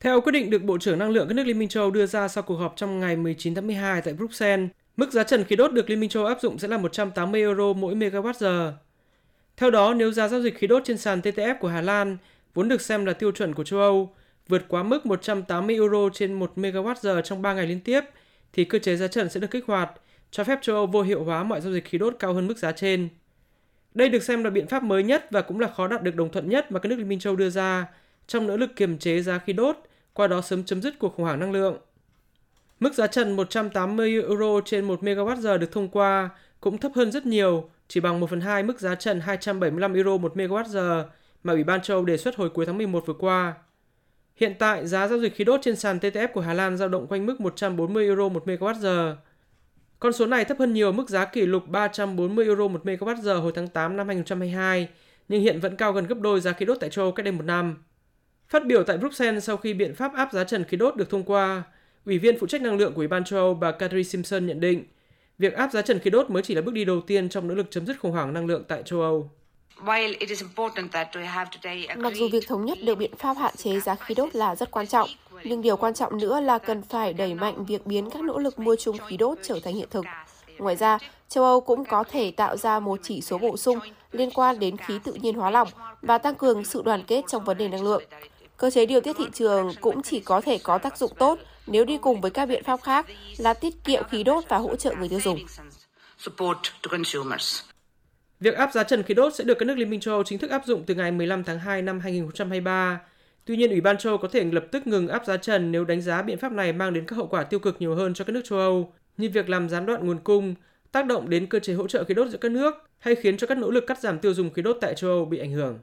Theo quyết định được Bộ trưởng Năng lượng các nước Liên minh châu Âu đưa ra sau cuộc họp trong ngày 19 tháng 12 tại Bruxelles, mức giá trần khí đốt được Liên minh châu Âu áp dụng sẽ là 180 euro mỗi megawatt giờ. Theo đó, nếu giá giao dịch khí đốt trên sàn TTF của Hà Lan, vốn được xem là tiêu chuẩn của châu Âu, vượt quá mức 180 euro trên 1 megawatt giờ trong 3 ngày liên tiếp, thì cơ chế giá trần sẽ được kích hoạt, cho phép châu Âu vô hiệu hóa mọi giao dịch khí đốt cao hơn mức giá trên. Đây được xem là biện pháp mới nhất và cũng là khó đạt được đồng thuận nhất mà các nước Liên minh châu đưa ra trong nỗ lực kiềm chế giá khí đốt, qua đó sớm chấm dứt cuộc khủng hoảng năng lượng. Mức giá trần 180 euro trên 1 megawatt giờ được thông qua cũng thấp hơn rất nhiều, chỉ bằng 1 phần 2 mức giá trần 275 euro một megawatt giờ mà Ủy ban châu Âu đề xuất hồi cuối tháng 11 vừa qua. Hiện tại, giá giao dịch khí đốt trên sàn TTF của Hà Lan dao động quanh mức 140 euro một megawatt giờ. Con số này thấp hơn nhiều mức giá kỷ lục 340 euro một megawatt giờ hồi tháng 8 năm 2022, nhưng hiện vẫn cao gần gấp đôi giá khí đốt tại châu Âu cách đây một năm. Phát biểu tại Bruxelles sau khi biện pháp áp giá trần khí đốt được thông qua, Ủy viên phụ trách năng lượng của Ủy ban châu Âu bà Kadri Simpson nhận định, việc áp giá trần khí đốt mới chỉ là bước đi đầu tiên trong nỗ lực chấm dứt khủng hoảng năng lượng tại châu Âu. Mặc dù việc thống nhất được biện pháp hạn chế giá khí đốt là rất quan trọng, nhưng điều quan trọng nữa là cần phải đẩy mạnh việc biến các nỗ lực mua chung khí đốt trở thành hiện thực. Ngoài ra, châu Âu cũng có thể tạo ra một chỉ số bổ sung liên quan đến khí tự nhiên hóa lỏng và tăng cường sự đoàn kết trong vấn đề năng lượng. Cơ chế điều tiết thị trường cũng chỉ có thể có tác dụng tốt nếu đi cùng với các biện pháp khác là tiết kiệm khí đốt và hỗ trợ người tiêu dùng. Việc áp giá trần khí đốt sẽ được các nước Liên minh châu Âu chính thức áp dụng từ ngày 15 tháng 2 năm 2023. Tuy nhiên, Ủy ban châu Âu có thể lập tức ngừng áp giá trần nếu đánh giá biện pháp này mang đến các hậu quả tiêu cực nhiều hơn cho các nước châu Âu, như việc làm gián đoạn nguồn cung, tác động đến cơ chế hỗ trợ khí đốt giữa các nước hay khiến cho các nỗ lực cắt giảm tiêu dùng khí đốt tại châu Âu bị ảnh hưởng.